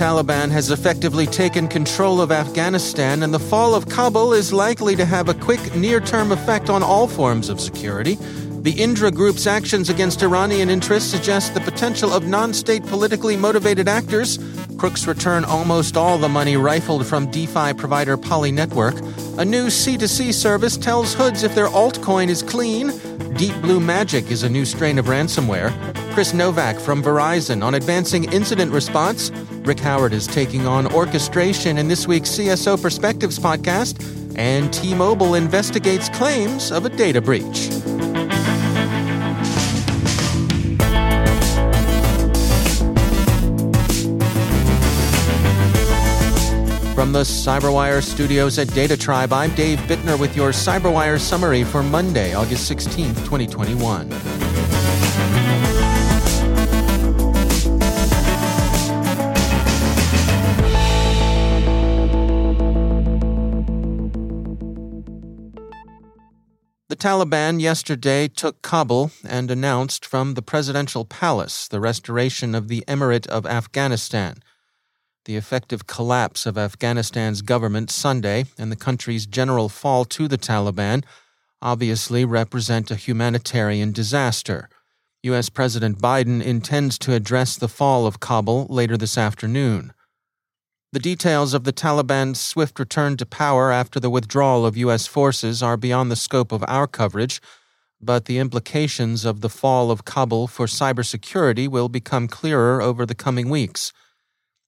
Taliban has effectively taken control of Afghanistan, and the fall of Kabul is likely to have a quick near term effect on all forms of security. The Indra Group's actions against Iranian interests suggest the potential of non state politically motivated actors. Crooks return almost all the money rifled from DeFi provider Poly Network. A new C2C service tells hoods if their altcoin is clean. Deep Blue Magic is a new strain of ransomware. Chris Novak from Verizon on advancing incident response. Rick Howard is taking on orchestration in this week's CSO Perspectives podcast. And T Mobile investigates claims of a data breach. From the CyberWire studios at Data Tribe, I'm Dave Bittner with your CyberWire summary for Monday, August 16th, 2021. Taliban yesterday took Kabul and announced from the presidential palace the restoration of the Emirate of Afghanistan the effective collapse of Afghanistan's government Sunday and the country's general fall to the Taliban obviously represent a humanitarian disaster. U.S. President Biden intends to address the fall of Kabul later this afternoon. The details of the Taliban's swift return to power after the withdrawal of U.S. forces are beyond the scope of our coverage, but the implications of the fall of Kabul for cybersecurity will become clearer over the coming weeks.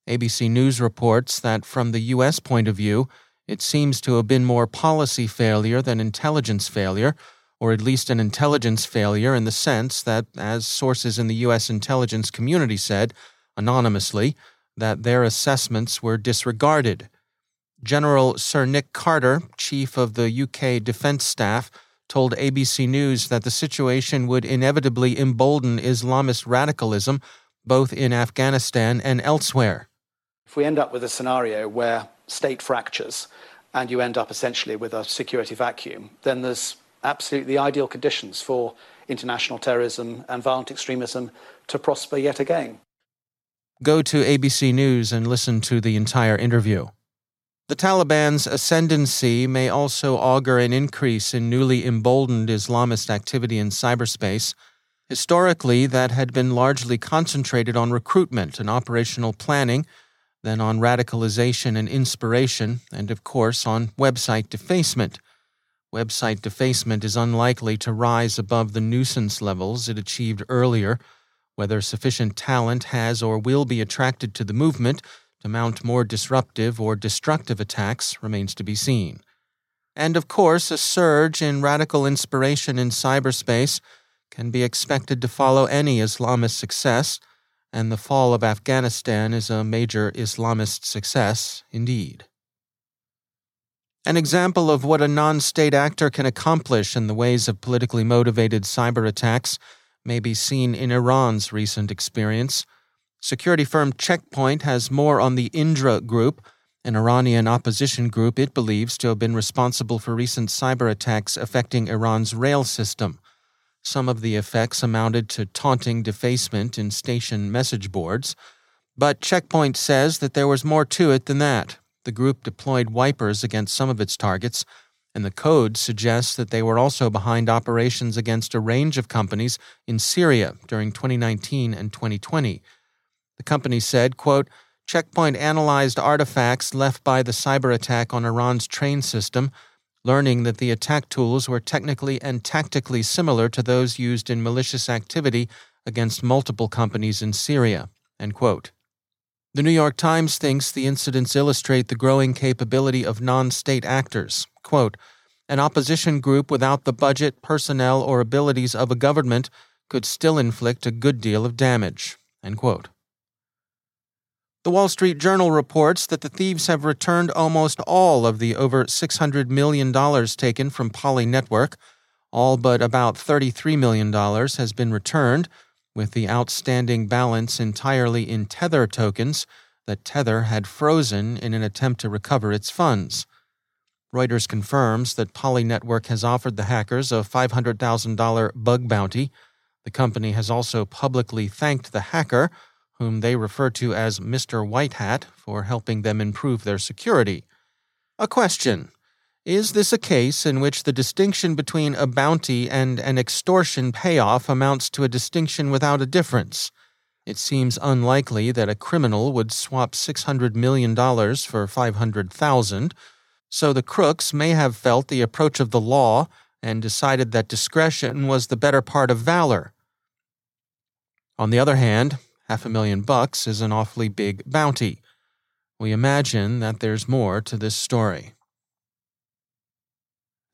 ABC News reports that from the U.S. point of view, it seems to have been more policy failure than intelligence failure, or at least an intelligence failure in the sense that, as sources in the U.S. intelligence community said, anonymously, that their assessments were disregarded. General Sir Nick Carter, chief of the UK Defence Staff, told ABC News that the situation would inevitably embolden Islamist radicalism both in Afghanistan and elsewhere. If we end up with a scenario where state fractures and you end up essentially with a security vacuum, then there's absolutely the ideal conditions for international terrorism and violent extremism to prosper yet again. Go to ABC News and listen to the entire interview. The Taliban's ascendancy may also augur an increase in newly emboldened Islamist activity in cyberspace. Historically, that had been largely concentrated on recruitment and operational planning then on radicalization and inspiration, and of course on website defacement. Website defacement is unlikely to rise above the nuisance levels it achieved earlier. Whether sufficient talent has or will be attracted to the movement to mount more disruptive or destructive attacks remains to be seen. And of course, a surge in radical inspiration in cyberspace can be expected to follow any Islamist success and the fall of Afghanistan is a major Islamist success indeed. An example of what a non state actor can accomplish in the ways of politically motivated cyber attacks may be seen in Iran's recent experience. Security firm Checkpoint has more on the Indra Group, an Iranian opposition group it believes to have been responsible for recent cyber attacks affecting Iran's rail system. Some of the effects amounted to taunting defacement in station message boards. But Checkpoint says that there was more to it than that. The group deployed wipers against some of its targets, and the code suggests that they were also behind operations against a range of companies in Syria during 2019 and 2020. The company said, quote, Checkpoint analyzed artifacts left by the cyber attack on Iran's train system learning that the attack tools were technically and tactically similar to those used in malicious activity against multiple companies in Syria. The New York Times thinks the incidents illustrate the growing capability of non state actors. Quote, An opposition group without the budget, personnel, or abilities of a government could still inflict a good deal of damage. The Wall Street Journal reports that the thieves have returned almost all of the over $600 million taken from Poly Network. All but about $33 million has been returned, with the outstanding balance entirely in Tether tokens that Tether had frozen in an attempt to recover its funds. Reuters confirms that Poly Network has offered the hackers a $500,000 bug bounty. The company has also publicly thanked the hacker, whom they refer to as Mr. White Hat, for helping them improve their security. A question is this a case in which the distinction between a bounty and an extortion payoff amounts to a distinction without a difference? It seems unlikely that a criminal would swap $600 million for 500,000, so the crooks may have felt the approach of the law and decided that discretion was the better part of valor. On the other hand, half a million bucks is an awfully big bounty. We imagine that there's more to this story.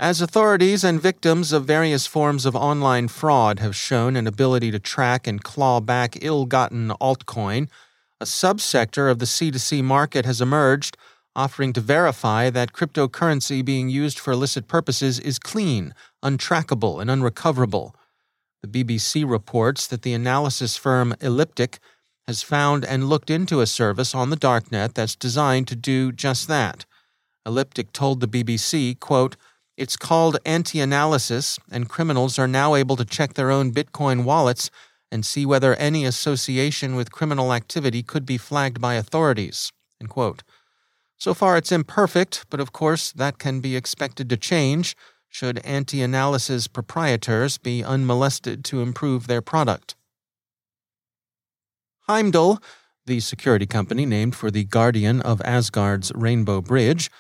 As authorities and victims of various forms of online fraud have shown an ability to track and claw back ill gotten altcoin, a subsector of the C2C market has emerged, offering to verify that cryptocurrency being used for illicit purposes is clean, untrackable, and unrecoverable. The BBC reports that the analysis firm Elliptic has found and looked into a service on the darknet that's designed to do just that. Elliptic told the BBC, quote, it's called anti analysis, and criminals are now able to check their own Bitcoin wallets and see whether any association with criminal activity could be flagged by authorities. So far, it's imperfect, but of course, that can be expected to change should anti analysis proprietors be unmolested to improve their product. Heimdal, the security company named for the guardian of Asgard's Rainbow Bridge,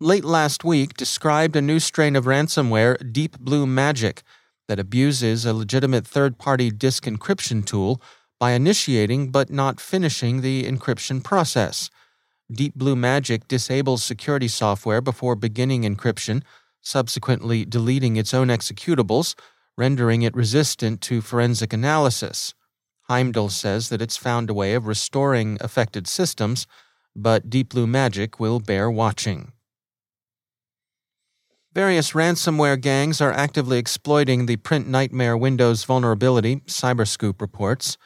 late last week described a new strain of ransomware, Deep Blue Magic, that abuses a legitimate third party disk encryption tool by initiating but not finishing the encryption process. Deep Blue Magic disables security software before beginning encryption, subsequently deleting its own executables, rendering it resistant to forensic analysis. Heimdal says that it's found a way of restoring affected systems, but Deep Blue Magic will bear watching. Various ransomware gangs are actively exploiting the Print Nightmare Windows vulnerability, Cyberscoop reports.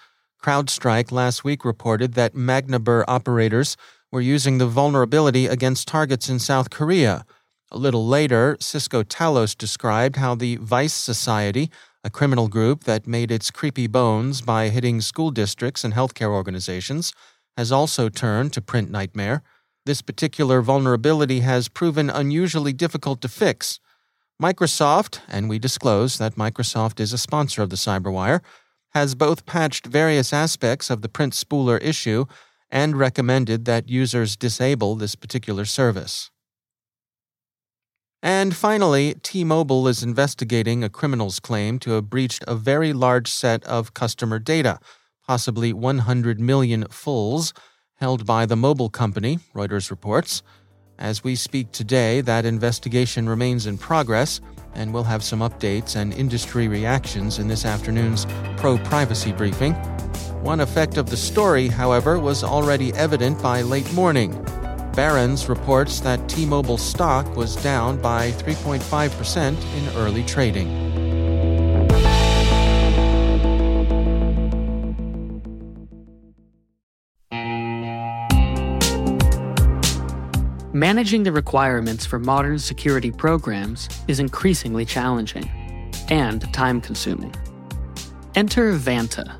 CrowdStrike last week reported that Magniber operators were using the vulnerability against targets in South Korea. A little later, Cisco Talos described how the Vice Society, a criminal group that made its creepy bones by hitting school districts and healthcare organizations, has also turned to Print Nightmare. This particular vulnerability has proven unusually difficult to fix. Microsoft, and we disclose that Microsoft is a sponsor of the Cyberwire, has both patched various aspects of the print spooler issue and recommended that users disable this particular service. And finally, T Mobile is investigating a criminal's claim to have breached a very large set of customer data, possibly 100 million fulls held by the mobile company, Reuters reports. As we speak today, that investigation remains in progress, and we'll have some updates and industry reactions in this afternoon's pro privacy briefing. One effect of the story, however, was already evident by late morning. Barron's reports that T Mobile stock was down by 3.5% in early trading. Managing the requirements for modern security programs is increasingly challenging and time consuming. Enter Vanta.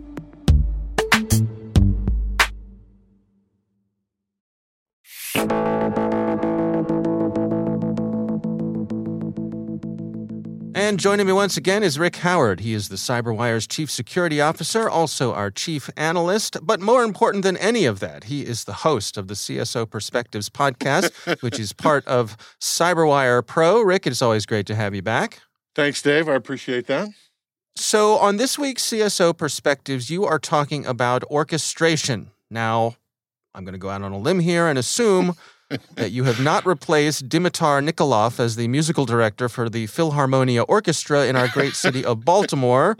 And joining me once again is Rick Howard. He is the CyberWire's Chief Security Officer, also our Chief Analyst. But more important than any of that, he is the host of the CSO Perspectives podcast, which is part of CyberWire Pro. Rick, it's always great to have you back. Thanks, Dave. I appreciate that. So, on this week's CSO Perspectives, you are talking about orchestration. Now, I'm going to go out on a limb here and assume that you have not replaced Dimitar Nikolov as the musical director for the Philharmonia Orchestra in our great city of Baltimore.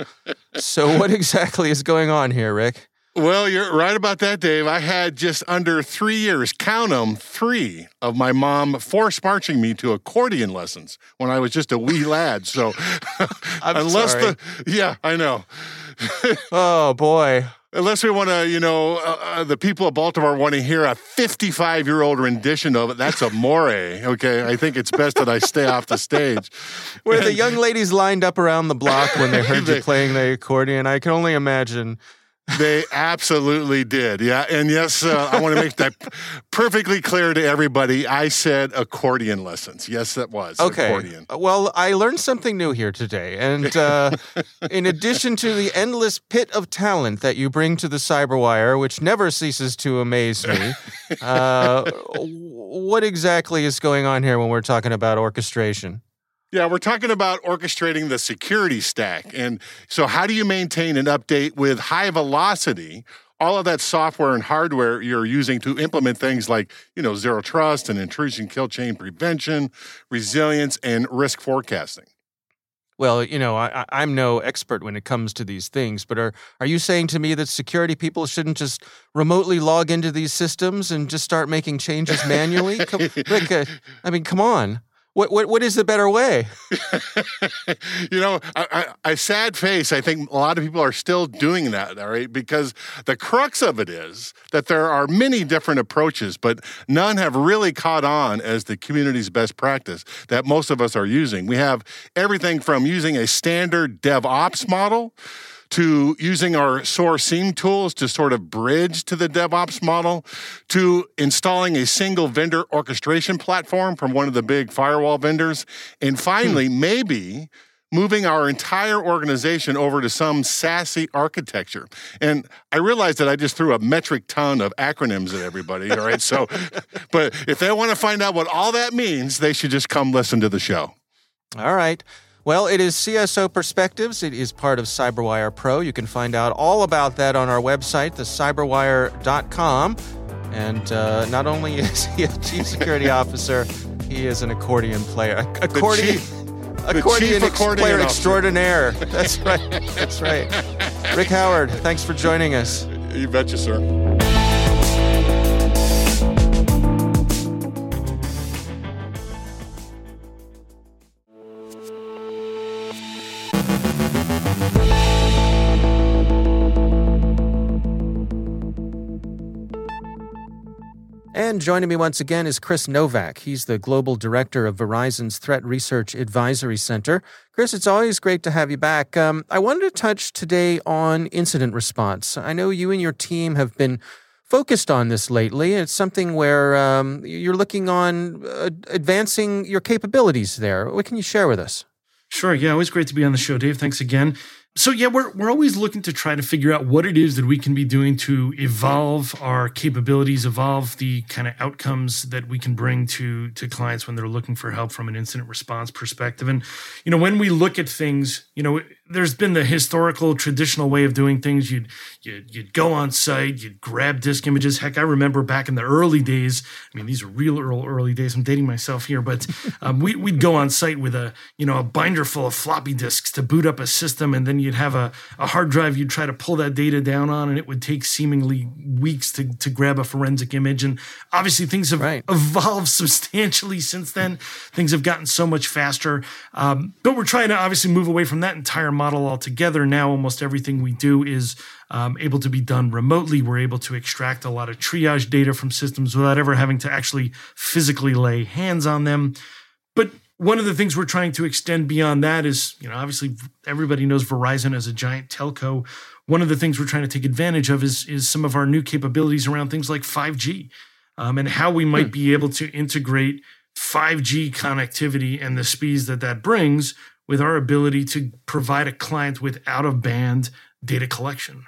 So, what exactly is going on here, Rick? Well, you're right about that, Dave. I had just under three years, count them, three of my mom force marching me to accordion lessons when I was just a wee lad. So, unless sorry. the, yeah, I know. oh, boy unless we want to, you know, uh, uh, the people of Baltimore want to hear a 55 year old rendition of it. That's a more. Okay, I think it's best that I stay off the stage. Where the young ladies lined up around the block when they heard they, you playing the accordion, I can only imagine they absolutely did. Yeah. And yes, uh, I want to make that perfectly clear to everybody. I said accordion lessons. Yes, that was. Okay. Accordion. Well, I learned something new here today. And uh, in addition to the endless pit of talent that you bring to the Cyberwire, which never ceases to amaze me, uh, what exactly is going on here when we're talking about orchestration? Yeah, we're talking about orchestrating the security stack. And so, how do you maintain and update with high velocity all of that software and hardware you're using to implement things like, you know, zero trust and intrusion kill chain prevention, resilience, and risk forecasting? Well, you know, I, am no expert when it comes to these things, but are are you saying to me that security people shouldn't just remotely log into these systems and just start making changes manually? Rick, uh, I mean, come on. What, what, what is the better way? you know, I, I, I, sad face. I think a lot of people are still doing that, all right? Because the crux of it is that there are many different approaches, but none have really caught on as the community's best practice that most of us are using. We have everything from using a standard DevOps model to using our SOAR SIEM tools to sort of bridge to the DevOps model, to installing a single vendor orchestration platform from one of the big firewall vendors, and finally, hmm. maybe moving our entire organization over to some SASE architecture. And I realized that I just threw a metric ton of acronyms at everybody. All right. So, but if they want to find out what all that means, they should just come listen to the show. All right. Well, it is CSO Perspectives. It is part of CyberWire Pro. You can find out all about that on our website, thecyberwire.com. And uh, not only is he a chief security officer, he is an accordion player. Accordion. accordion, accordion player officer. extraordinaire. That's right. That's right. Rick Howard, thanks for joining us. You betcha, sir. And joining me once again is Chris Novak. He's the Global Director of Verizon's Threat Research Advisory Center. Chris, it's always great to have you back. Um, I wanted to touch today on incident response. I know you and your team have been focused on this lately. It's something where um, you're looking on uh, advancing your capabilities there. What can you share with us? Sure. Yeah, always great to be on the show, Dave. Thanks again. So yeah, we're we're always looking to try to figure out what it is that we can be doing to evolve our capabilities, evolve the kind of outcomes that we can bring to to clients when they're looking for help from an incident response perspective. And you know, when we look at things, you know, there's been the historical traditional way of doing things. You'd, you'd you'd go on site, you'd grab disk images. Heck, I remember back in the early days. I mean, these are real early, early days. I'm dating myself here, but um, we, we'd go on site with a you know a binder full of floppy disks to boot up a system, and then you'd have a, a hard drive you'd try to pull that data down on, and it would take seemingly weeks to to grab a forensic image. And obviously, things have right. evolved substantially since then. Things have gotten so much faster, um, but we're trying to obviously move away from that entire model altogether. Now, almost everything we do is um, able to be done remotely. We're able to extract a lot of triage data from systems without ever having to actually physically lay hands on them. But one of the things we're trying to extend beyond that is, you know, obviously everybody knows Verizon as a giant telco. One of the things we're trying to take advantage of is, is some of our new capabilities around things like 5G um, and how we might hmm. be able to integrate 5G connectivity and the speeds that that brings with our ability to provide a client with out of band data collection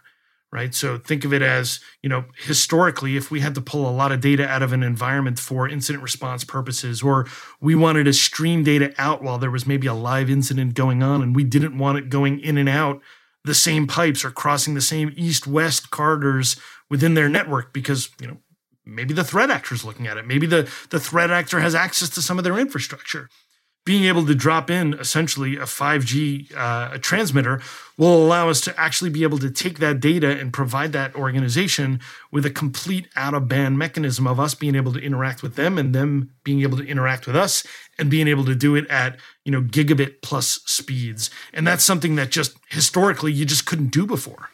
right? So think of it as you know historically if we had to pull a lot of data out of an environment for incident response purposes or we wanted to stream data out while there was maybe a live incident going on and we didn't want it going in and out the same pipes or crossing the same east west corridors within their network because you know maybe the threat actor is looking at it. Maybe the the threat actor has access to some of their infrastructure being able to drop in essentially a 5G uh, transmitter will allow us to actually be able to take that data and provide that organization with a complete out of band mechanism of us being able to interact with them and them being able to interact with us and being able to do it at you know gigabit plus speeds. And that's something that just historically you just couldn't do before.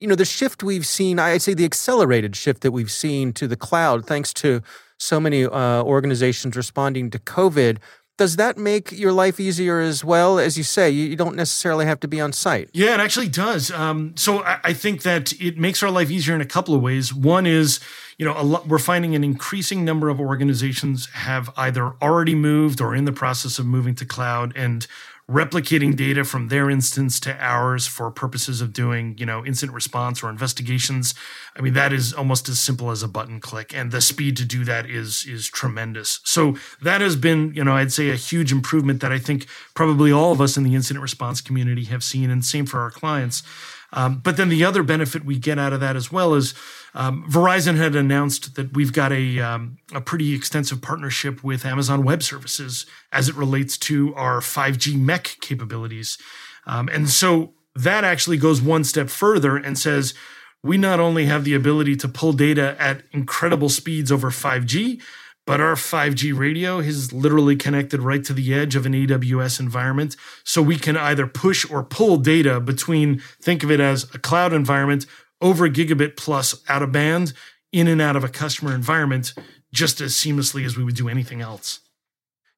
You know the shift we've seen i'd say the accelerated shift that we've seen to the cloud thanks to so many uh, organizations responding to covid does that make your life easier as well? As you say, you, you don't necessarily have to be on site. Yeah, it actually does. Um, so I, I, think that it makes our life easier in a couple of ways. One is, you know, lot, we're finding an increasing number of organizations have either already moved or in the process of moving to cloud and replicating data from their instance to ours for purposes of doing, you know, incident response or investigations. I mean, that is almost as simple as a button click, and the speed to do that is is tremendous. So that has been, you know, I'd say a huge improvement that I think probably all of us in the incident response community have seen, and same for our clients. Um, but then the other benefit we get out of that as well is um, Verizon had announced that we've got a, um, a pretty extensive partnership with Amazon Web Services as it relates to our 5G MEC capabilities. Um, and so that actually goes one step further and says, we not only have the ability to pull data at incredible speeds over 5G, but our 5G radio is literally connected right to the edge of an AWS environment. So we can either push or pull data between, think of it as a cloud environment over a gigabit plus out of band in and out of a customer environment just as seamlessly as we would do anything else.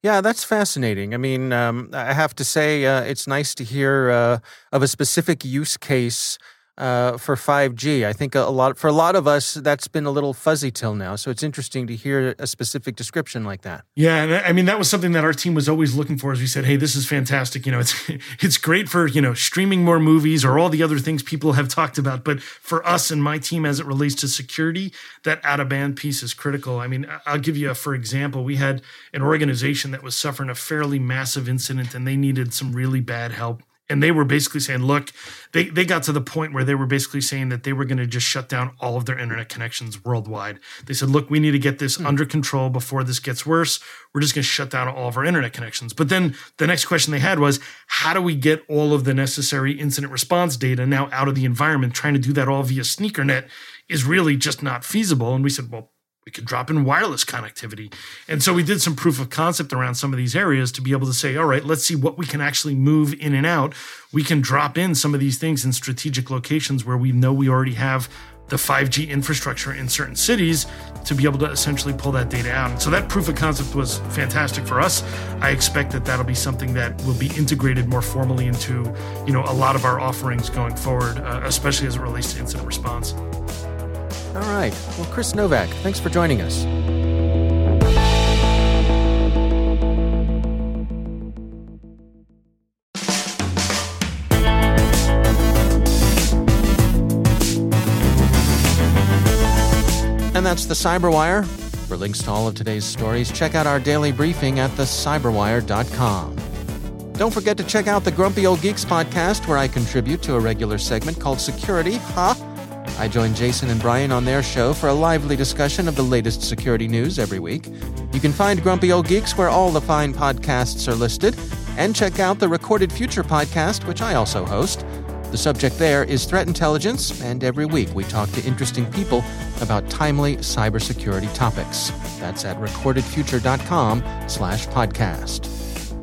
Yeah, that's fascinating. I mean, um, I have to say, uh, it's nice to hear uh, of a specific use case uh, for 5G. I think a, lot for a lot of us that's been a little fuzzy till now. So it's interesting to hear a specific description like that. Yeah, and I mean that was something that our team was always looking for. As we said, hey, this is fantastic. You know, it's it's great for you know streaming more movies or all the other things people have talked about. But for us and my team, as it relates to security, that out of band piece is critical. I mean, I'll give you a for example. We had an organization that was suffering a fairly massive incident, and they needed some really bad help and they were basically saying, look, they, they got to the point where they were basically saying that they were going to just shut down all of their internet connections worldwide. They said, look, we need to get this mm-hmm. under control before this gets worse. We're just going to shut down all of our internet connections. But then the next question they had was, how do we get all of the necessary incident response data now out of the environment? Trying to do that all via SneakerNet is really just not feasible. And we said, well, we could drop in wireless connectivity. And so we did some proof of concept around some of these areas to be able to say, all right, let's see what we can actually move in and out. We can drop in some of these things in strategic locations where we know we already have the 5G infrastructure in certain cities to be able to essentially pull that data out. So that proof of concept was fantastic for us. I expect that that'll be something that will be integrated more formally into, you know, a lot of our offerings going forward, uh, especially as it relates to incident response. All right. Well, Chris Novak, thanks for joining us. And that's the Cyberwire. For links to all of today's stories, check out our daily briefing at thecyberwire.com. Don't forget to check out the Grumpy Old Geeks podcast, where I contribute to a regular segment called Security, Huh? I join Jason and Brian on their show for a lively discussion of the latest security news every week. You can find Grumpy Old Geeks where all the fine podcasts are listed, and check out the Recorded Future podcast, which I also host. The subject there is threat intelligence, and every week we talk to interesting people about timely cybersecurity topics. That's at recordedfuture.com slash podcast.